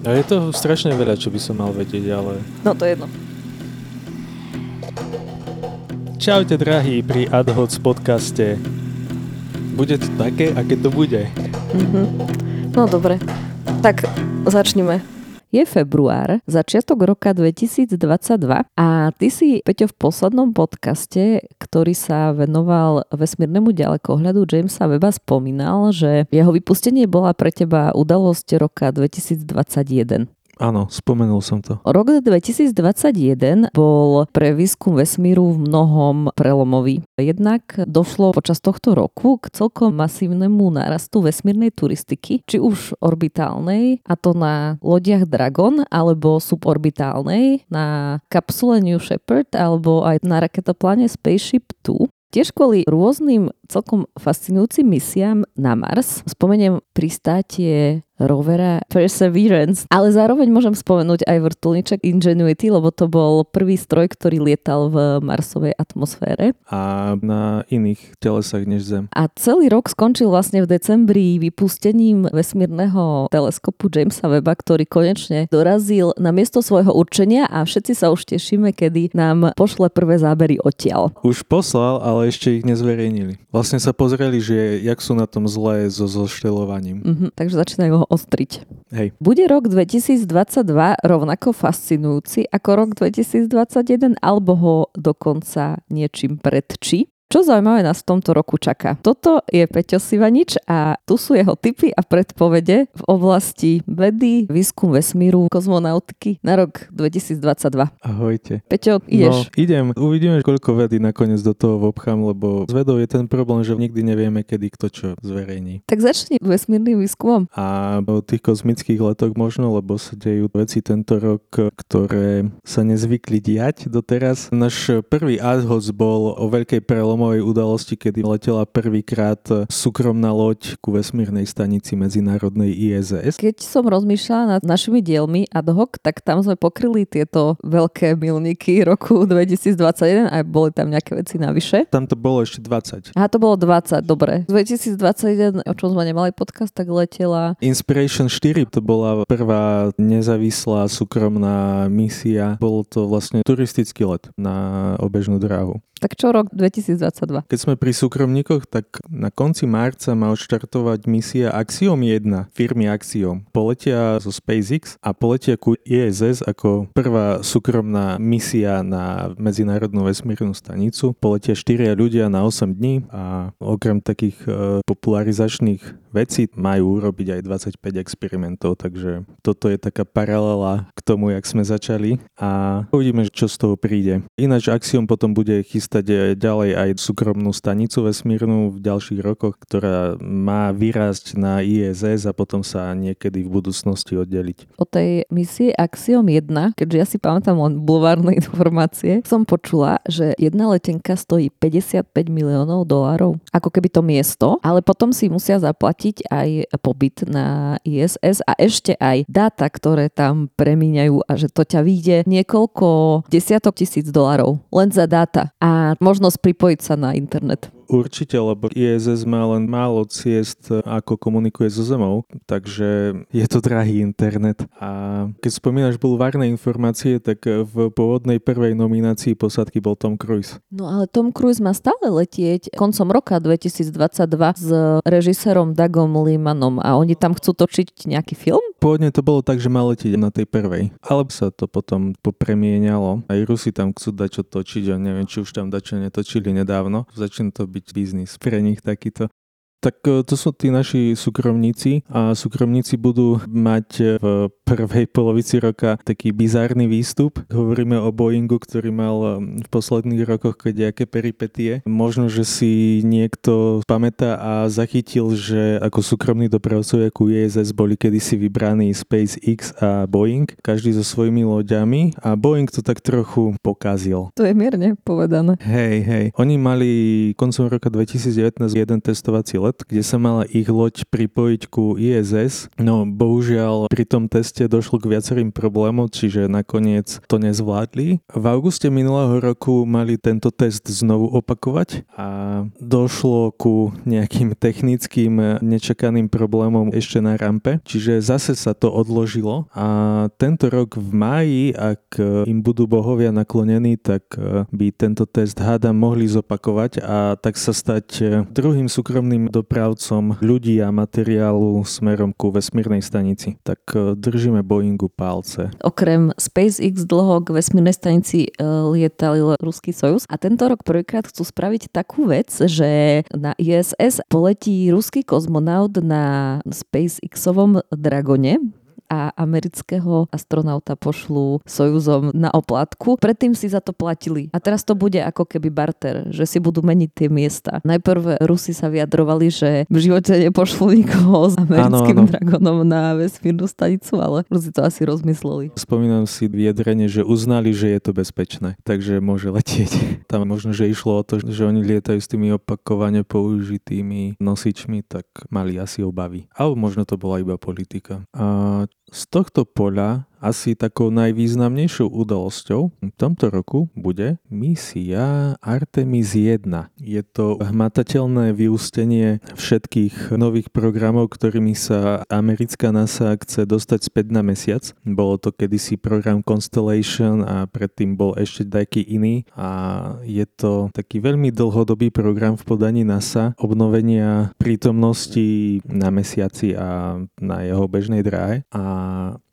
A je to strašne veľa, čo by som mal vedieť, ale... No to je jedno. Čaute drahí pri AdHoc podcaste. Bude to také, aké to bude. Mhm. No dobre, tak začneme. Je február, začiatok roka 2022 a ty si, Peťo, v poslednom podcaste, ktorý sa venoval vesmírnemu ďalekohľadu Jamesa Weba, spomínal, že jeho vypustenie bola pre teba udalosť roka 2021. Áno, spomenul som to. Rok 2021 bol pre výskum vesmíru v mnohom prelomový. Jednak došlo počas tohto roku k celkom masívnemu nárastu vesmírnej turistiky, či už orbitálnej, a to na lodiach Dragon, alebo suborbitálnej, na kapsule New Shepard, alebo aj na raketopláne Spaceship 2. Tiež kvôli rôznym celkom fascinujúcim misiám na Mars. Spomeniem pristátie rovera Perseverance, ale zároveň môžem spomenúť aj vrtulniček Ingenuity, lebo to bol prvý stroj, ktorý lietal v Marsovej atmosfére. A na iných telesách než Zem. A celý rok skončil vlastne v decembri vypustením vesmírneho teleskopu Jamesa Weba, ktorý konečne dorazil na miesto svojho určenia a všetci sa už tešíme, kedy nám pošle prvé zábery odtiaľ. Už poslal, ale ešte ich nezverejnili. Vlastne sa pozreli, že jak sú na tom zlé so zoštelovaním. Mhm, takže začínajú ho ostriť. Hej. Bude rok 2022 rovnako fascinujúci ako rok 2021 alebo ho dokonca niečím predčí? Čo zaujímavé nás v tomto roku čaká? Toto je Peťo Sivanič a tu sú jeho tipy a predpovede v oblasti vedy, výskum vesmíru, kozmonautiky na rok 2022. Ahojte. Peťo, ideš? No, idem. Uvidíme, koľko vedy nakoniec do toho vobchám, lebo s vedou je ten problém, že nikdy nevieme, kedy kto čo zverejní. Tak začni vesmírnym výskumom. A o tých kozmických letoch možno, lebo sa dejú veci tento rok, ktoré sa nezvykli diať doteraz. Náš prvý adhoc bol o veľkej prelom prelomovej udalosti, kedy letela prvýkrát súkromná loď ku vesmírnej stanici medzinárodnej ISS. Keď som rozmýšľala nad našimi dielmi ad hoc, tak tam sme pokryli tieto veľké milníky roku 2021 a boli tam nejaké veci navyše. Tam to bolo ešte 20. Aha, to bolo 20, dobre. 2021, o čom sme nemali podcast, tak letela... Inspiration 4, to bola prvá nezávislá súkromná misia. Bol to vlastne turistický let na obežnú dráhu. Tak čo rok 2022? Keď sme pri súkromníkoch, tak na konci marca má odštartovať misia Axiom 1 firmy Axiom. Poletia zo SpaceX a poletia ku ISS ako prvá súkromná misia na medzinárodnú vesmírnu stanicu. Poletia 4 ľudia na 8 dní a okrem takých e, popularizačných vecí majú urobiť aj 25 experimentov, takže toto je taká paralela k tomu, jak sme začali a uvidíme, čo z toho príde. Ináč Axiom potom bude chystať chystať ďalej aj súkromnú stanicu vesmírnu v ďalších rokoch, ktorá má vyrásť na ISS a potom sa niekedy v budúcnosti oddeliť. O tej misie Axiom 1, keďže ja si pamätám len bulvárne informácie, som počula, že jedna letenka stojí 55 miliónov dolárov, ako keby to miesto, ale potom si musia zaplatiť aj pobyt na ISS a ešte aj dáta, ktoré tam premiňajú a že to ťa vyjde niekoľko desiatok tisíc dolárov len za dáta. A možnosť pripojiť sa na internet. Určite, lebo ISS má len málo ciest, ako komunikuje so Zemou, takže je to drahý internet. A keď spomínaš bulvárne informácie, tak v pôvodnej prvej nominácii posádky bol Tom Cruise. No ale Tom Cruise má stále letieť koncom roka 2022 s režisérom Dagom Limanom a oni tam chcú točiť nejaký film? Pôvodne to bolo tak, že mal letieť na tej prvej, ale sa to potom popremienialo. Aj Rusi tam chcú dať čo točiť a neviem, či už tam dačo netočili nedávno. Začína to byť biznis pre nich takýto. Tak e, to sú tí naši súkromníci a súkromníci budú mať e, v prvej polovici roka taký bizárny výstup. Hovoríme o Boeingu, ktorý mal e, v posledných rokoch nejaké peripetie. Možno, že si niekto pamätá a zachytil, že ako súkromní dopravcovia ku ISS boli kedysi vybraní SpaceX a Boeing, každý so svojimi loďami a Boeing to tak trochu pokazil. To je mierne povedané. Hej, hej. Oni mali koncom roka 2019 jeden testovací let let, kde sa mala ich loď pripojiť ku ISS. No bohužiaľ pri tom teste došlo k viacerým problémom, čiže nakoniec to nezvládli. V auguste minulého roku mali tento test znovu opakovať a došlo ku nejakým technickým nečakaným problémom ešte na rampe, čiže zase sa to odložilo a tento rok v máji, ak im budú bohovia naklonení, tak by tento test hádam mohli zopakovať a tak sa stať druhým súkromným dopravcom ľudí a materiálu smerom ku vesmírnej stanici. Tak e, držíme Boeingu palce. Okrem SpaceX dlho k vesmírnej stanici e, lietal ruský Sojus a tento rok prvýkrát chcú spraviť takú vec, že na ISS poletí ruský kozmonaut na SpaceXovom Dragone, a amerického astronauta pošlú Sojuzom na oplatku. Predtým si za to platili. A teraz to bude ako keby barter, že si budú meniť tie miesta. Najprv Rusi sa vyjadrovali, že v živote nepošlú nikoho s americkým ano, ano. dragonom na vesmírnu stanicu, ale Rusi to asi rozmysleli. Spomínam si vyjadrenie, že uznali, že je to bezpečné, takže môže letieť. Tam možno, že išlo o to, že oni lietajú s tými opakovane použitými nosičmi, tak mali asi obavy. Alebo možno to bola iba politika. A z tohto poľa asi takou najvýznamnejšou udalosťou v tomto roku bude misia Artemis 1. Je to hmatateľné vyústenie všetkých nových programov, ktorými sa americká NASA chce dostať späť na mesiac. Bolo to kedysi program Constellation a predtým bol ešte taký iný a je to taký veľmi dlhodobý program v podaní NASA obnovenia prítomnosti na mesiaci a na jeho bežnej dráhe a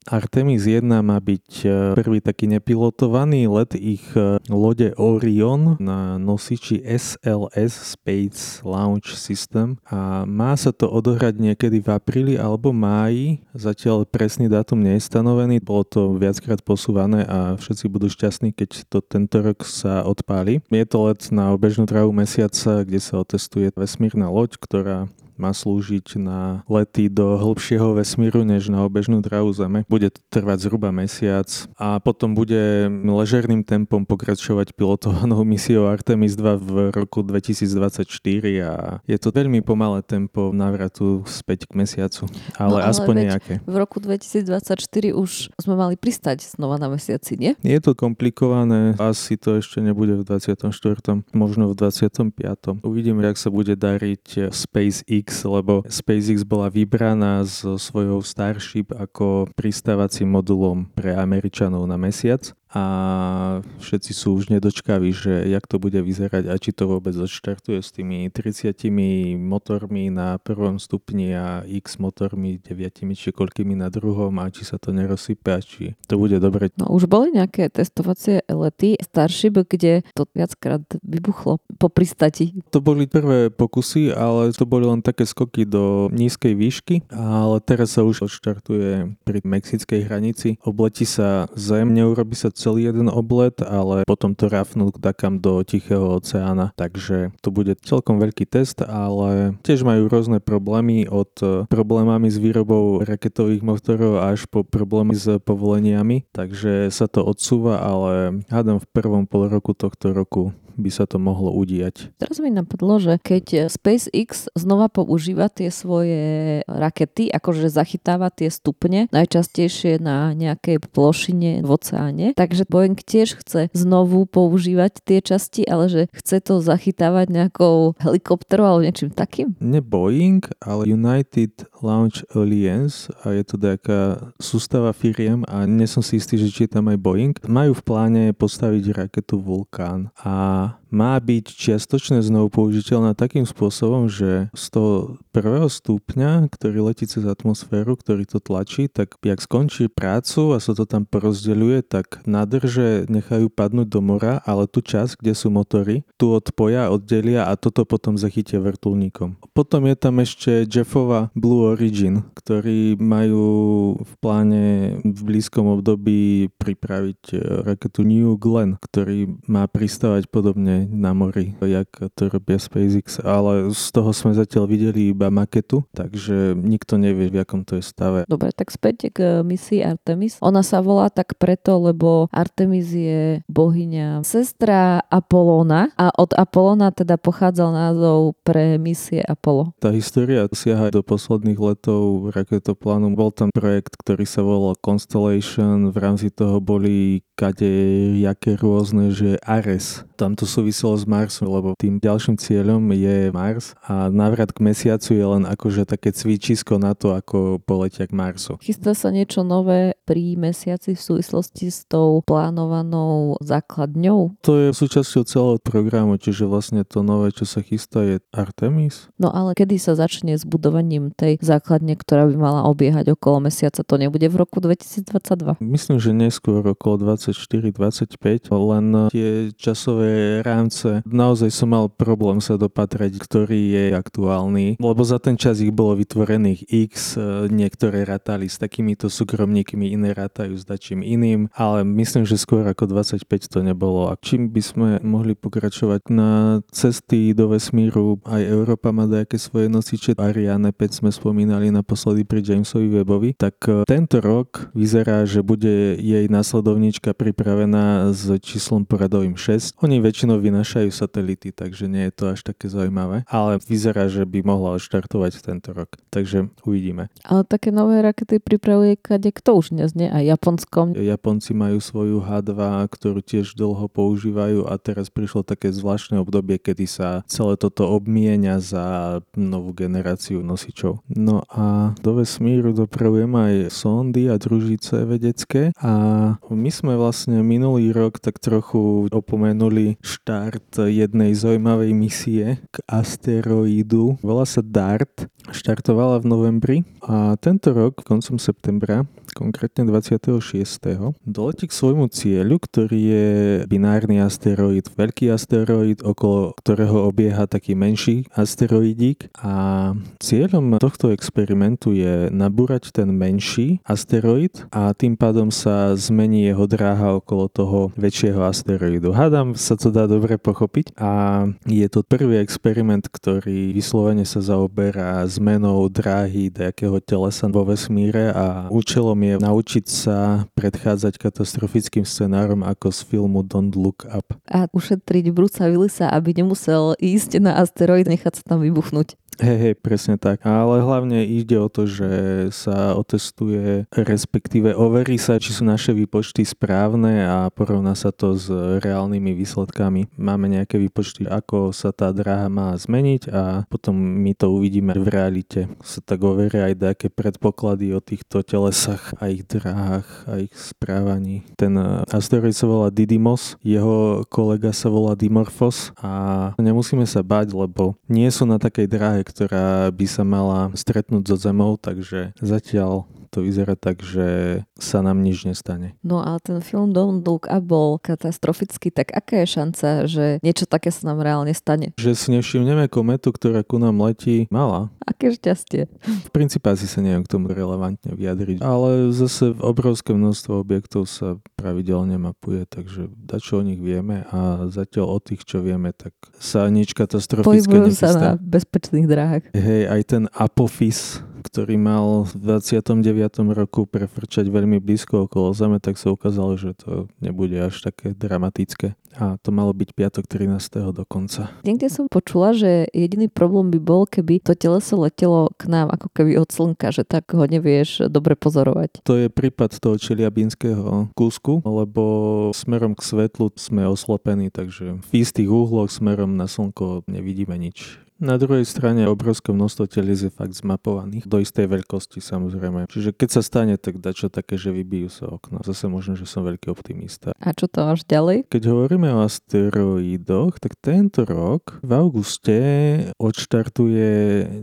Artemis 1 má byť e, prvý taký nepilotovaný let ich e, lode Orion na nosiči SLS Space Launch System a má sa to odohrať niekedy v apríli alebo máji. Zatiaľ presný dátum nie je stanovený, bolo to viackrát posúvané a všetci budú šťastní, keď to tento rok sa odpáli. Je to let na obežnú travu mesiaca, kde sa otestuje vesmírna loď, ktorá má slúžiť na lety do hĺbšieho vesmíru než na obežnú dráhu Zeme. Bude to trvať zhruba mesiac a potom bude ležerným tempom pokračovať pilotovanou misiou Artemis 2 v roku 2024 a je to veľmi pomalé tempo návratu späť k mesiacu, ale, no, ale aspoň nejaké. V roku 2024 už sme mali pristať znova na mesiaci, nie? Je to komplikované, asi to ešte nebude v 24. možno v 25. Uvidíme, jak sa bude dariť SpaceX SpaceX, lebo SpaceX bola vybraná so svojou Starship ako pristávacím modulom pre Američanov na mesiac a všetci sú už nedočkaví, že jak to bude vyzerať a či to vôbec odštartuje s tými 30 motormi na prvom stupni a x motormi, 9 či koľkými na druhom a či sa to nerozsype a či to bude dobre. No už boli nejaké testovacie lety Starship, kde to viackrát vybuchlo po pristati. To boli prvé pokusy, ale to boli len také skoky do nízkej výšky, ale teraz sa už odštartuje pri mexickej hranici. Obletí sa zem, neurobi sa celý jeden oblet, ale potom to rafnú takam do Tichého oceána. Takže to bude celkom veľký test, ale tiež majú rôzne problémy od e, problémami s výrobou raketových motorov až po problémy s povoleniami. Takže sa to odsúva, ale hádam v prvom pol roku tohto roku by sa to mohlo udiať. Teraz mi napadlo, že keď SpaceX znova používa tie svoje rakety, akože zachytáva tie stupne, najčastejšie na nejakej plošine v oceáne, takže Boeing tiež chce znovu používať tie časti, ale že chce to zachytávať nejakou helikopterou alebo niečím takým? Ne Boeing, ale United Launch Alliance a je to taká sústava firiem a nie som si istý, že či je tam aj Boeing. Majú v pláne postaviť raketu Vulkán a má byť čiastočne znovu použiteľná takým spôsobom, že z toho prvého stupňa, ktorý letí cez atmosféru, ktorý to tlačí, tak jak skončí prácu a sa to tam porozdeľuje, tak nádrže nechajú padnúť do mora, ale tú časť, kde sú motory, tu odpoja, oddelia a toto potom zachytia vrtulníkom. Potom je tam ešte Jeffova Blue Origin, ktorí majú v pláne v blízkom období pripraviť e, raketu New Glenn, ktorý má pristávať podobne na mori, jak to robia SpaceX, ale z toho sme zatiaľ videli iba maketu, takže nikto nevie, v akom to je stave. Dobre, tak späť k misii Artemis. Ona sa volá tak preto, lebo Artemis je bohyňa sestra Apolóna a od Apolóna teda pochádzal názov pre misie Apollo. Tá história siaha do posledných letov raketoplánu. Bol tam projekt, ktorý sa volal Constellation, v rámci toho boli kade jaké rôzne, že Ares. Tam to súviselo s Marsom, lebo tým ďalším cieľom je Mars a návrat k mesiacu je len akože také cvičisko na to, ako poletia k Marsu. Chystá sa niečo nové pri mesiaci v súvislosti s tou plánovanou základňou? To je súčasťou celého programu, čiže vlastne to nové, čo sa chystá, je Artemis. No ale kedy sa začne s budovaním tej základne, ktorá by mala obiehať okolo mesiaca? To nebude v roku 2022? Myslím, že neskôr okolo 24-25, len tie časové rámce, naozaj som mal problém sa dopatrať, ktorý je aktuálny, lebo za ten čas ich bolo vytvorených x, e, niektoré ratali s takýmito súkromníkmi, iné ratajú s dačím iným, ale myslím, že skôr ako 25 to nebolo. A čím by sme mohli pokračovať na cesty do vesmíru, aj Európa má nejaké svoje nosiče, Ariane 5 sme spomínali naposledy pri Jamesovi Webovi, tak e, tento rok vyzerá, že bude jej následovníčka pripravená s číslom poradovým 6. Oni väčšinou vynašajú satelity, takže nie je to až také zaujímavé, ale vyzerá, že by mohla štartovať tento rok. Takže uvidíme. Ale také nové rakety pripravuje kade kto už dnes, nie? A Japonskom? Japonci majú svoju H2, ktorú tiež dlho používajú a teraz prišlo také zvláštne obdobie, kedy sa celé toto obmienia za novú generáciu nosičov. No a do vesmíru dopravujem aj sondy a družice vedecké a my sme vlastne minulý rok tak trochu opomenuli štart jednej zaujímavej misie k asteroidu. Volá sa DART. Štartovala v novembri a tento rok, koncom septembra, konkrétne 26. doletí k svojmu cieľu, ktorý je binárny asteroid, veľký asteroid, okolo ktorého obieha taký menší asteroidík a cieľom tohto experimentu je nabúrať ten menší asteroid a tým pádom sa zmení jeho dráha okolo toho väčšieho asteroidu. Hádam sa to dá dobre pochopiť a je to prvý experiment, ktorý vyslovene sa zaoberá zmenou dráhy nejakého telesa vo vesmíre a účelom je naučiť sa predchádzať katastrofickým scenárom ako z filmu Don't Look Up. A ušetriť Bruca Willisa, aby nemusel ísť na asteroid, nechať sa tam vybuchnúť. Hej, hej, presne tak. Ale hlavne ide o to, že sa otestuje, respektíve overí sa, či sú naše výpočty správne a porovná sa to s reálnymi výsledkami. Máme nejaké výpočty, ako sa tá dráha má zmeniť a potom my to uvidíme v realite. Sa tak overia aj nejaké predpoklady o týchto telesách a ich dráhach a ich správaní. Ten asteroid sa volá Didymos, jeho kolega sa volá Dimorphos a nemusíme sa bať, lebo nie sú na takej dráhe, ktorá by sa mala stretnúť so Zemou, takže zatiaľ to vyzerá tak, že sa nám nič nestane. No ale ten film Don't Look Up bol katastrofický, tak aká je šanca, že niečo také sa nám reálne stane? Že si nevšimneme kometu, ktorá ku nám letí, mala. Aké šťastie. V princípe asi sa neviem k tomu relevantne vyjadriť, ale zase obrovské množstvo objektov sa pravidelne mapuje, takže dačo o nich vieme a zatiaľ o tých, čo vieme, tak sa nič katastrofické Pohybujú sa na bezpečných dráhach. Hej, aj ten Apophis, ktorý mal v 29. roku prefrčať veľmi blízko okolo Zeme, tak sa ukázalo, že to nebude až také dramatické. A to malo byť piatok 13. dokonca. Niekde som počula, že jediný problém by bol, keby to teleso letelo k nám ako keby od slnka, že tak ho nevieš dobre pozorovať. To je prípad toho čeliabinského kúsku, lebo smerom k svetlu sme oslepení, takže v istých úhloch smerom na slnko nevidíme nič. Na druhej strane obrovské množstvo telies je fakt zmapovaných do istej veľkosti samozrejme. Čiže keď sa stane, tak dačo také, že vybijú sa okno. Zase možno, že som veľký optimista. A čo to až ďalej? Keď hovoríme o asteroidoch, tak tento rok v auguste odštartuje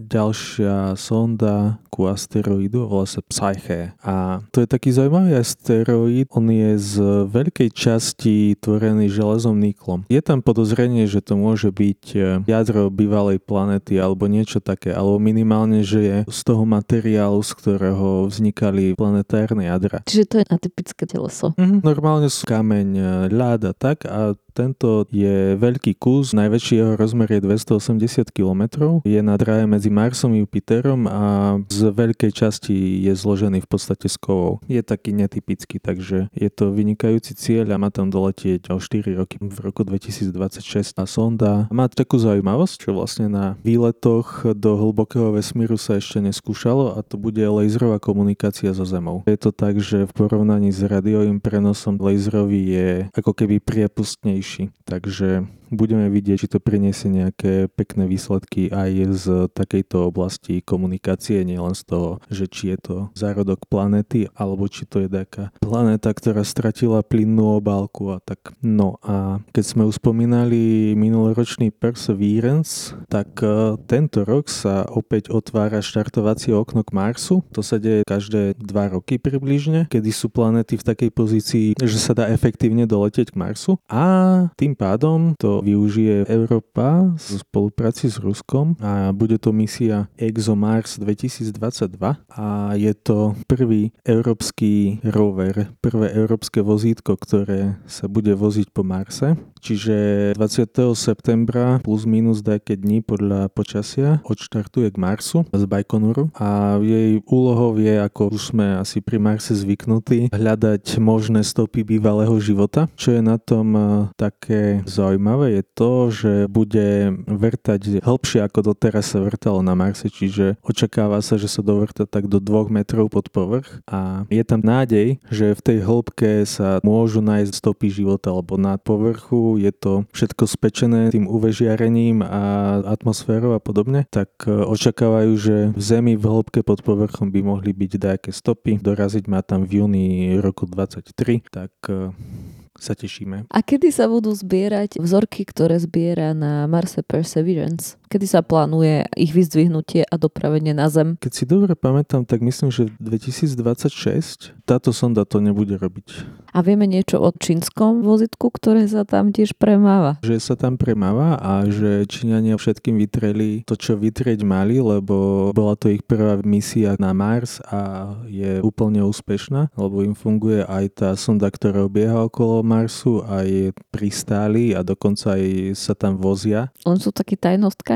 ďalšia sonda ku asteroidu, volá sa Psyche. A to je taký zaujímavý asteroid, on je z veľkej časti tvorený železom niklom. Je tam podozrenie, že to môže byť jadro bývalej planéty alebo niečo také, alebo minimálne, že je z toho materiálu, z ktorého vznikali planetárne jadra. Čiže to je atypické teleso. Mhm. Normálne sú kameň, ľad a tak a tento je veľký kus, najväčší jeho rozmer je 280 km, je na dráhe medzi Marsom a Jupiterom a z veľkej časti je zložený v podstate z kovov. Je taký netypický, takže je to vynikajúci cieľ a má tam doletieť o 4 roky v roku 2026 a sonda má takú zaujímavosť, čo vlastne na výletoch do hlbokého vesmíru sa ešte neskúšalo a to bude laserová komunikácia so Zemou. Je to tak, že v porovnaní s radiovým prenosom laserový je ako keby priepustnejší rýchlejší. Takže budeme vidieť, či to priniesie nejaké pekné výsledky aj z takejto oblasti komunikácie, nielen z toho, že či je to zárodok planéty, alebo či to je taká planéta, ktorá stratila plynnú obálku a tak. No a keď sme uspomínali minuloročný Perseverance, tak e, tento rok sa opäť otvára štartovacie okno k Marsu. To sa deje každé dva roky približne, kedy sú planéty v takej pozícii, že sa dá efektívne doletieť k Marsu. A tým pádom to využije Európa v spolupráci s Ruskom a bude to misia ExoMars 2022 a je to prvý európsky rover, prvé európske vozítko, ktoré sa bude voziť po Marse. Čiže 20. septembra plus minus nejaké dní podľa počasia odštartuje k Marsu z Baikonuru a jej úlohou je, ako už sme asi pri Marse zvyknutí, hľadať možné stopy bývalého života. Čo je na tom eh, také zaujímavé je to, že bude vrtať hĺbšie ako doteraz sa vrtalo na Marse, čiže očakáva sa, že sa dovrta tak do 2 metrov pod povrch a je tam nádej, že v tej hĺbke sa môžu nájsť stopy života, lebo na povrchu je to všetko spečené tým UV žiarením a atmosférou a podobne, tak e, očakávajú, že v Zemi v hĺbke pod povrchom by mohli byť nejaké stopy. Doraziť má tam v júni roku 23, tak e, sa tešíme. A kedy sa budú zbierať vzorky, ktoré zbiera na Marse Perseverance? Kedy sa plánuje ich vyzdvihnutie a dopravenie na Zem? Keď si dobre pamätám, tak myslím, že v 2026 táto sonda to nebude robiť. A vieme niečo o čínskom vozitku, ktoré sa tam tiež premáva? Že sa tam premáva a že Číňania všetkým vytreli to, čo vytrieť mali, lebo bola to ich prvá misia na Mars a je úplne úspešná, lebo im funguje aj tá sonda, ktorá obieha okolo Marsu, aj pristáli a dokonca aj sa tam vozia. On sú takí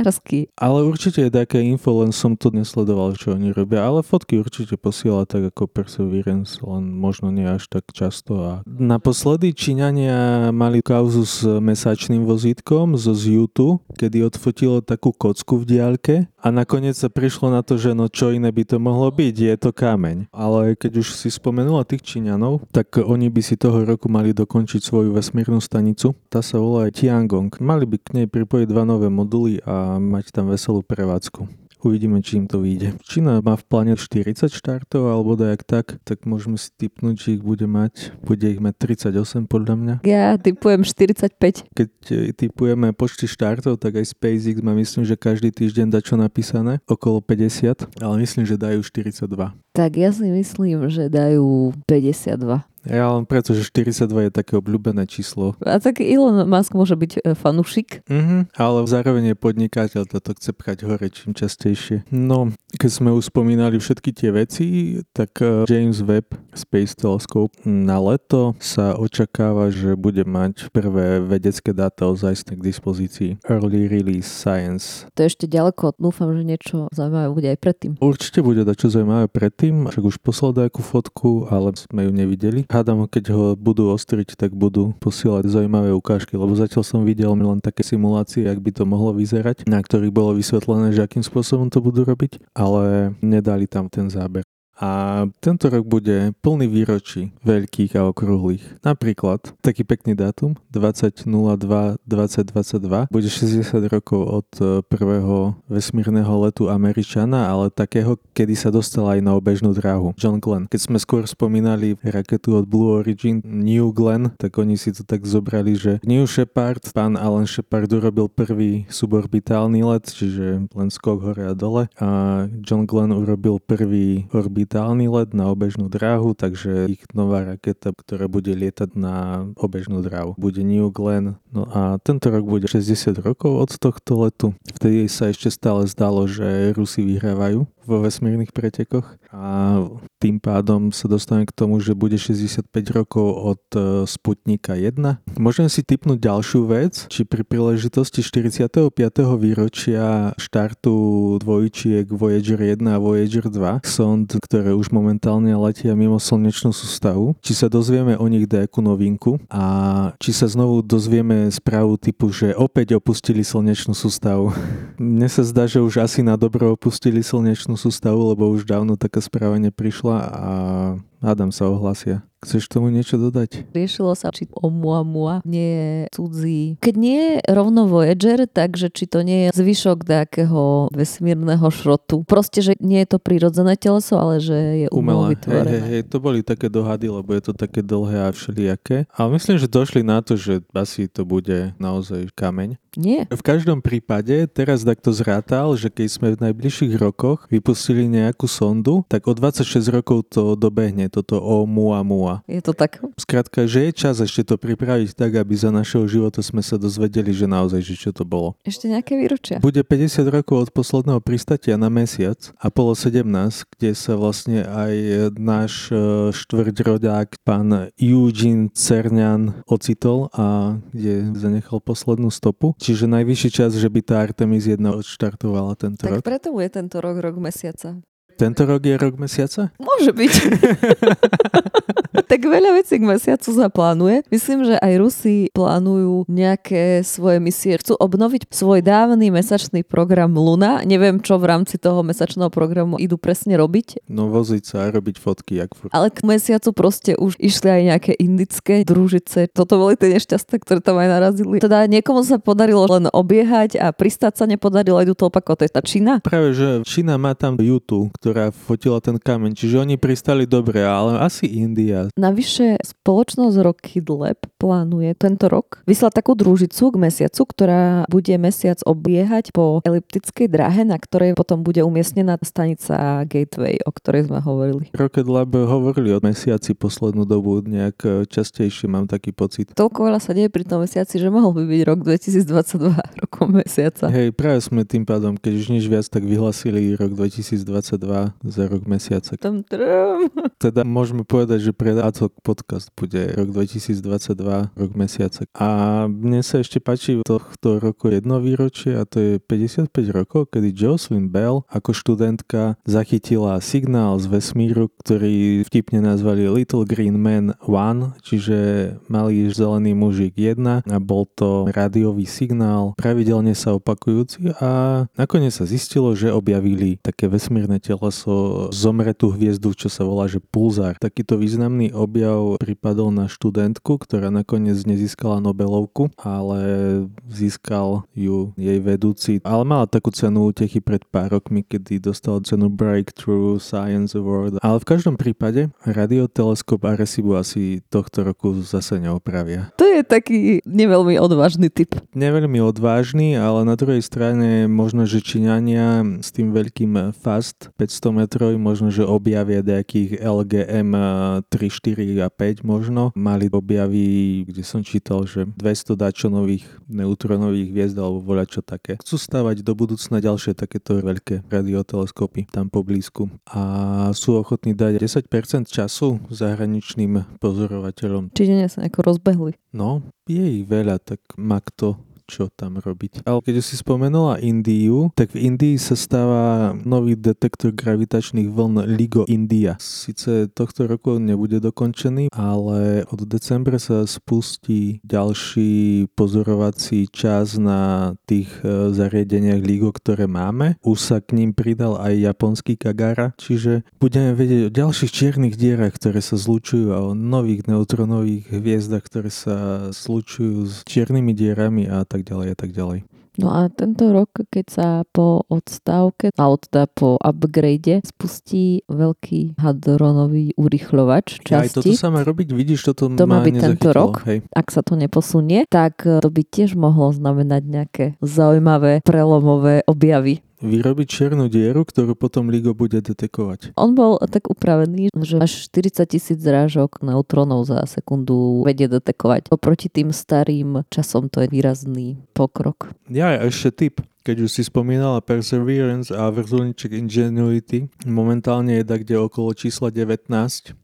tajnostkársky. Ale určite je také info, len som to nesledoval, čo oni robia, ale fotky určite posiela tak ako Perseverance, len možno nie až tak často a naposledy Číňania mali kauzu s mesačným vozítkom zo Zjutu, kedy odfotilo takú kocku v diaľke a nakoniec sa prišlo na to, že no čo iné by to mohlo byť, je to kameň. Ale keď už si spomenula tých Číňanov, tak oni by si toho roku mali dokončiť svoju vesmírnu stanicu. Tá sa volá Tiangong. Mali by k nej pripojiť dva nové moduly a mať tam veselú prevádzku. Uvidíme, či im to vyjde. Čína má v pláne 40 štartov, alebo dajak tak, tak môžeme si typnúť, či ich bude mať. Bude ich mať 38 podľa mňa. Ja typujem 45. Keď e, typujeme počty štartov, tak aj SpaceX má myslím, že každý týždeň dá čo napísané, okolo 50, ale myslím, že dajú 42. Tak ja si myslím, že dajú 52. Ja len preto, že 42 je také obľúbené číslo. A tak Elon Musk môže byť e, fanušik. Mhm, ale zároveň je podnikateľ, toto chce pchať hore čím častejšie. No, keď sme už spomínali všetky tie veci, tak e, James Webb Space Telescope na leto sa očakáva, že bude mať prvé vedecké dáta ozajstné k dispozícii. Early Release Science. To je ešte ďaleko, dúfam, že niečo zaujímavé bude aj predtým. Určite bude dať čo zaujímavé predtým, však už poslal nejakú fotku, ale sme ju nevideli hádam, keď ho budú ostriť, tak budú posielať zaujímavé ukážky, lebo zatiaľ som videl len také simulácie, ak by to mohlo vyzerať, na ktorých bolo vysvetlené, že akým spôsobom to budú robiť, ale nedali tam ten záber. A tento rok bude plný výročí veľkých a okrúhlych. Napríklad taký pekný dátum 20.02.2022 bude 60 rokov od e, prvého vesmírneho letu Američana, ale takého, kedy sa dostal aj na obežnú dráhu. John Glenn. Keď sme skôr spomínali raketu od Blue Origin New Glenn, tak oni si to tak zobrali, že New Shepard, pán Alan Shepard urobil prvý suborbitálny let, čiže len skok hore a dole a John Glenn urobil prvý orbit digitálny let na obežnú dráhu, takže ich nová raketa, ktorá bude lietať na obežnú dráhu, bude New Glenn. No a tento rok bude 60 rokov od tohto letu. Vtedy sa ešte stále zdalo, že Rusi vyhrávajú vo vesmírnych pretekoch a tým pádom sa dostanem k tomu, že bude 65 rokov od e, Sputnika 1. Môžem si typnúť ďalšiu vec, či pri príležitosti 45. výročia štartu dvojčiek Voyager 1 a Voyager 2, sond, ktoré už momentálne letia mimo slnečnú sústavu, či sa dozvieme o nich nejakú novinku a či sa znovu dozvieme správu typu, že opäť opustili slnečnú sústavu. Mne sa zdá, že už asi na dobro opustili slnečnú sústavu, lebo už dávno taká správa neprišla a hádam sa ohlasia. Chceš tomu niečo dodať? Riešilo sa, či Oumuamua nie je cudzí. Keď nie je rovno Voyager, takže či to nie je zvyšok nejakého vesmírneho šrotu. Proste, že nie je to prírodzené teleso, ale že je umelo vytvorené. Hej, hej, hej, to boli také dohady, lebo je to také dlhé a všelijaké. Ale myslím, že došli na to, že asi to bude naozaj kameň. Nie. V každom prípade, teraz takto zrátal, že keď sme v najbližších rokoch vypustili nejakú sondu, tak o 26 rokov to dobehne, toto Oumuamua Noa. Je to tak? Skrátka, že je čas ešte to pripraviť tak, aby za našeho života sme sa dozvedeli, že naozaj, že čo to bolo. Ešte nejaké výročia? Bude 50 rokov od posledného pristatia na mesiac, Apollo 17, kde sa vlastne aj náš e, štvrťrodák, pán Eugene Cernian ocitol a kde zanechal poslednú stopu. Čiže najvyšší čas, že by tá Artemis 1 odštartovala tento tak rok. Tak preto je tento rok rok mesiaca. Tento rok je rok mesiaca? Môže byť. tak veľa vecí k mesiacu sa plánuje. Myslím, že aj Rusi plánujú nejaké svoje misie. Chcú obnoviť svoj dávny mesačný program Luna. Neviem, čo v rámci toho mesačného programu idú presne robiť. No voziť sa a robiť fotky, jak furt. Ale k mesiacu proste už išli aj nejaké indické družice. Toto boli tie nešťasté, ktoré tam aj narazili. Teda niekomu sa podarilo len obiehať a pristať sa nepodarilo, idú to opakovať. To je tá Čína? Práve, že Čína má tam YouTube, ktorá fotila ten kameň, čiže oni pristali dobre, ale asi India. Navyše spoločnosť Rocket Lab plánuje tento rok vyslať takú družicu k mesiacu, ktorá bude mesiac obiehať po eliptickej dráhe, na ktorej potom bude umiestnená stanica Gateway, o ktorej sme hovorili. Rocket Lab hovorili o mesiaci poslednú dobu nejak častejšie, mám taký pocit. Toľko veľa sa deje pri tom mesiaci, že mohol by byť rok 2022 rokom mesiaca. Hej, práve sme tým pádom, keď už nič viac, tak vyhlasili rok 2022 za rok mesiaca. Tam trám. Teda môžeme povedať, že pre Adhoc podcast bude rok 2022, rok mesiaca. A mne sa ešte páči tohto roku jedno výročie a to je 55 rokov, kedy Jocelyn Bell ako študentka zachytila signál z vesmíru, ktorý vtipne nazvali Little Green Man 1, čiže malý zelený mužik 1 a bol to rádiový signál, pravidelne sa opakujúci a nakoniec sa zistilo, že objavili také vesmírne teleso zomretú hviezdu, čo sa volá, že pulzár. Takýto významný objav pripadol na študentku, ktorá nakoniec nezískala Nobelovku, ale získal ju jej vedúci. Ale mala takú cenu útechy pred pár rokmi, kedy dostala cenu Breakthrough Science Award. Ale v každom prípade radioteleskop Arecibo asi tohto roku zase neopravia. To je taký neveľmi odvážny typ. Neveľmi odvážny, ale na druhej strane možno, že Číňania s tým veľkým FAST 500 metrov nástroj, možno, že objavia nejakých LGM 3, 4 a 5 možno. Mali objavy, kde som čítal, že 200 dačonových neutronových hviezd alebo voľa čo také. Chcú stavať do budúcna ďalšie takéto veľké radioteleskopy tam poblízku a sú ochotní dať 10% času zahraničným pozorovateľom. Čiže nie sa nejako rozbehli. No, je ich veľa, tak má kto čo tam robiť. Ale keď si spomenula Indiu, tak v Indii sa stáva nový detektor gravitačných vln LIGO India. Sice tohto roku nebude dokončený, ale od decembra sa spustí ďalší pozorovací čas na tých e, zariadeniach LIGO, ktoré máme. Už sa k ním pridal aj japonský Kagara, čiže budeme vedieť o ďalších čiernych dierach, ktoré sa zlučujú a o nových neutronových hviezdach, ktoré sa zlučujú s čiernymi dierami a tak tak ďalej a tak ďalej. No a tento rok, keď sa po odstávke, alebo teda po upgrade spustí veľký hadronový urychľovač časti. Aj toto sa má robiť, vidíš, toto to má byť tento rok. Hej. Ak sa to neposunie, tak to by tiež mohlo znamenať nejaké zaujímavé prelomové objavy vyrobiť čiernu dieru, ktorú potom LIGO bude detekovať. On bol tak upravený, že až 40 tisíc zrážok neutrónov za sekundu vedie detekovať. Oproti tým starým časom to je výrazný pokrok. Ja, ešte tip keď už si spomínala Perseverance a vrtulníček Ingenuity, momentálne je tak, kde okolo čísla 19,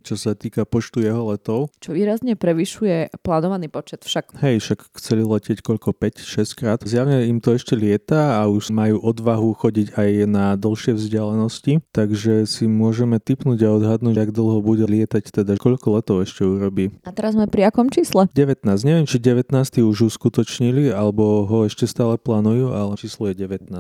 čo sa týka počtu jeho letov. Čo výrazne prevyšuje plánovaný počet však. Hej, však chceli letieť koľko, 5-6 krát. Zjavne im to ešte lieta a už majú odvahu chodiť aj na dlhšie vzdialenosti, takže si môžeme typnúť a odhadnúť, ak dlho bude lietať, teda koľko letov ešte urobí. A teraz sme pri akom čísle? 19. Neviem, či 19. už uskutočnili, alebo ho ešte stále plánujú, ale číslo je 19.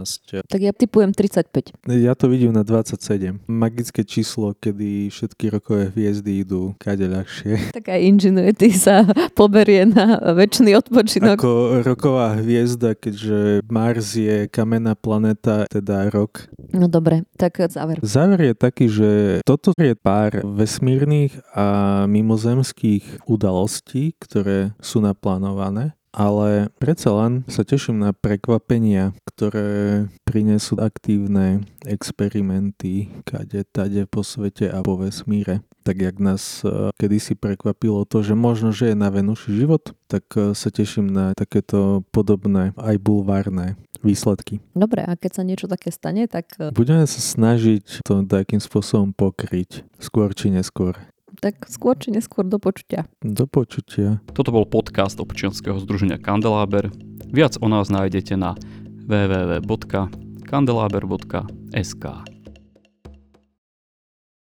Tak ja typujem 35. Ja to vidím na 27. Magické číslo, kedy všetky rokové hviezdy idú kade ľahšie. Taká Ingenuity sa poberie na väčší odpočinok. Ako roková hviezda, keďže Mars je kamenná planéta, teda rok. No dobre, tak záver. Záver je taký, že toto je pár vesmírnych a mimozemských udalostí, ktoré sú naplánované ale predsa len sa teším na prekvapenia, ktoré prinesú aktívne experimenty kade tade po svete a po vesmíre. Tak jak nás e, kedysi prekvapilo to, že možno, že je na Venuši život, tak e, sa teším na takéto podobné aj bulvárne výsledky. Dobre, a keď sa niečo také stane, tak... E, Budeme sa snažiť to takým spôsobom pokryť, skôr či neskôr tak skôr či neskôr do počutia. Do počutia. Toto bol podcast občianskeho združenia Kandelaber. Viac o nás nájdete na www.kandelaber.sk.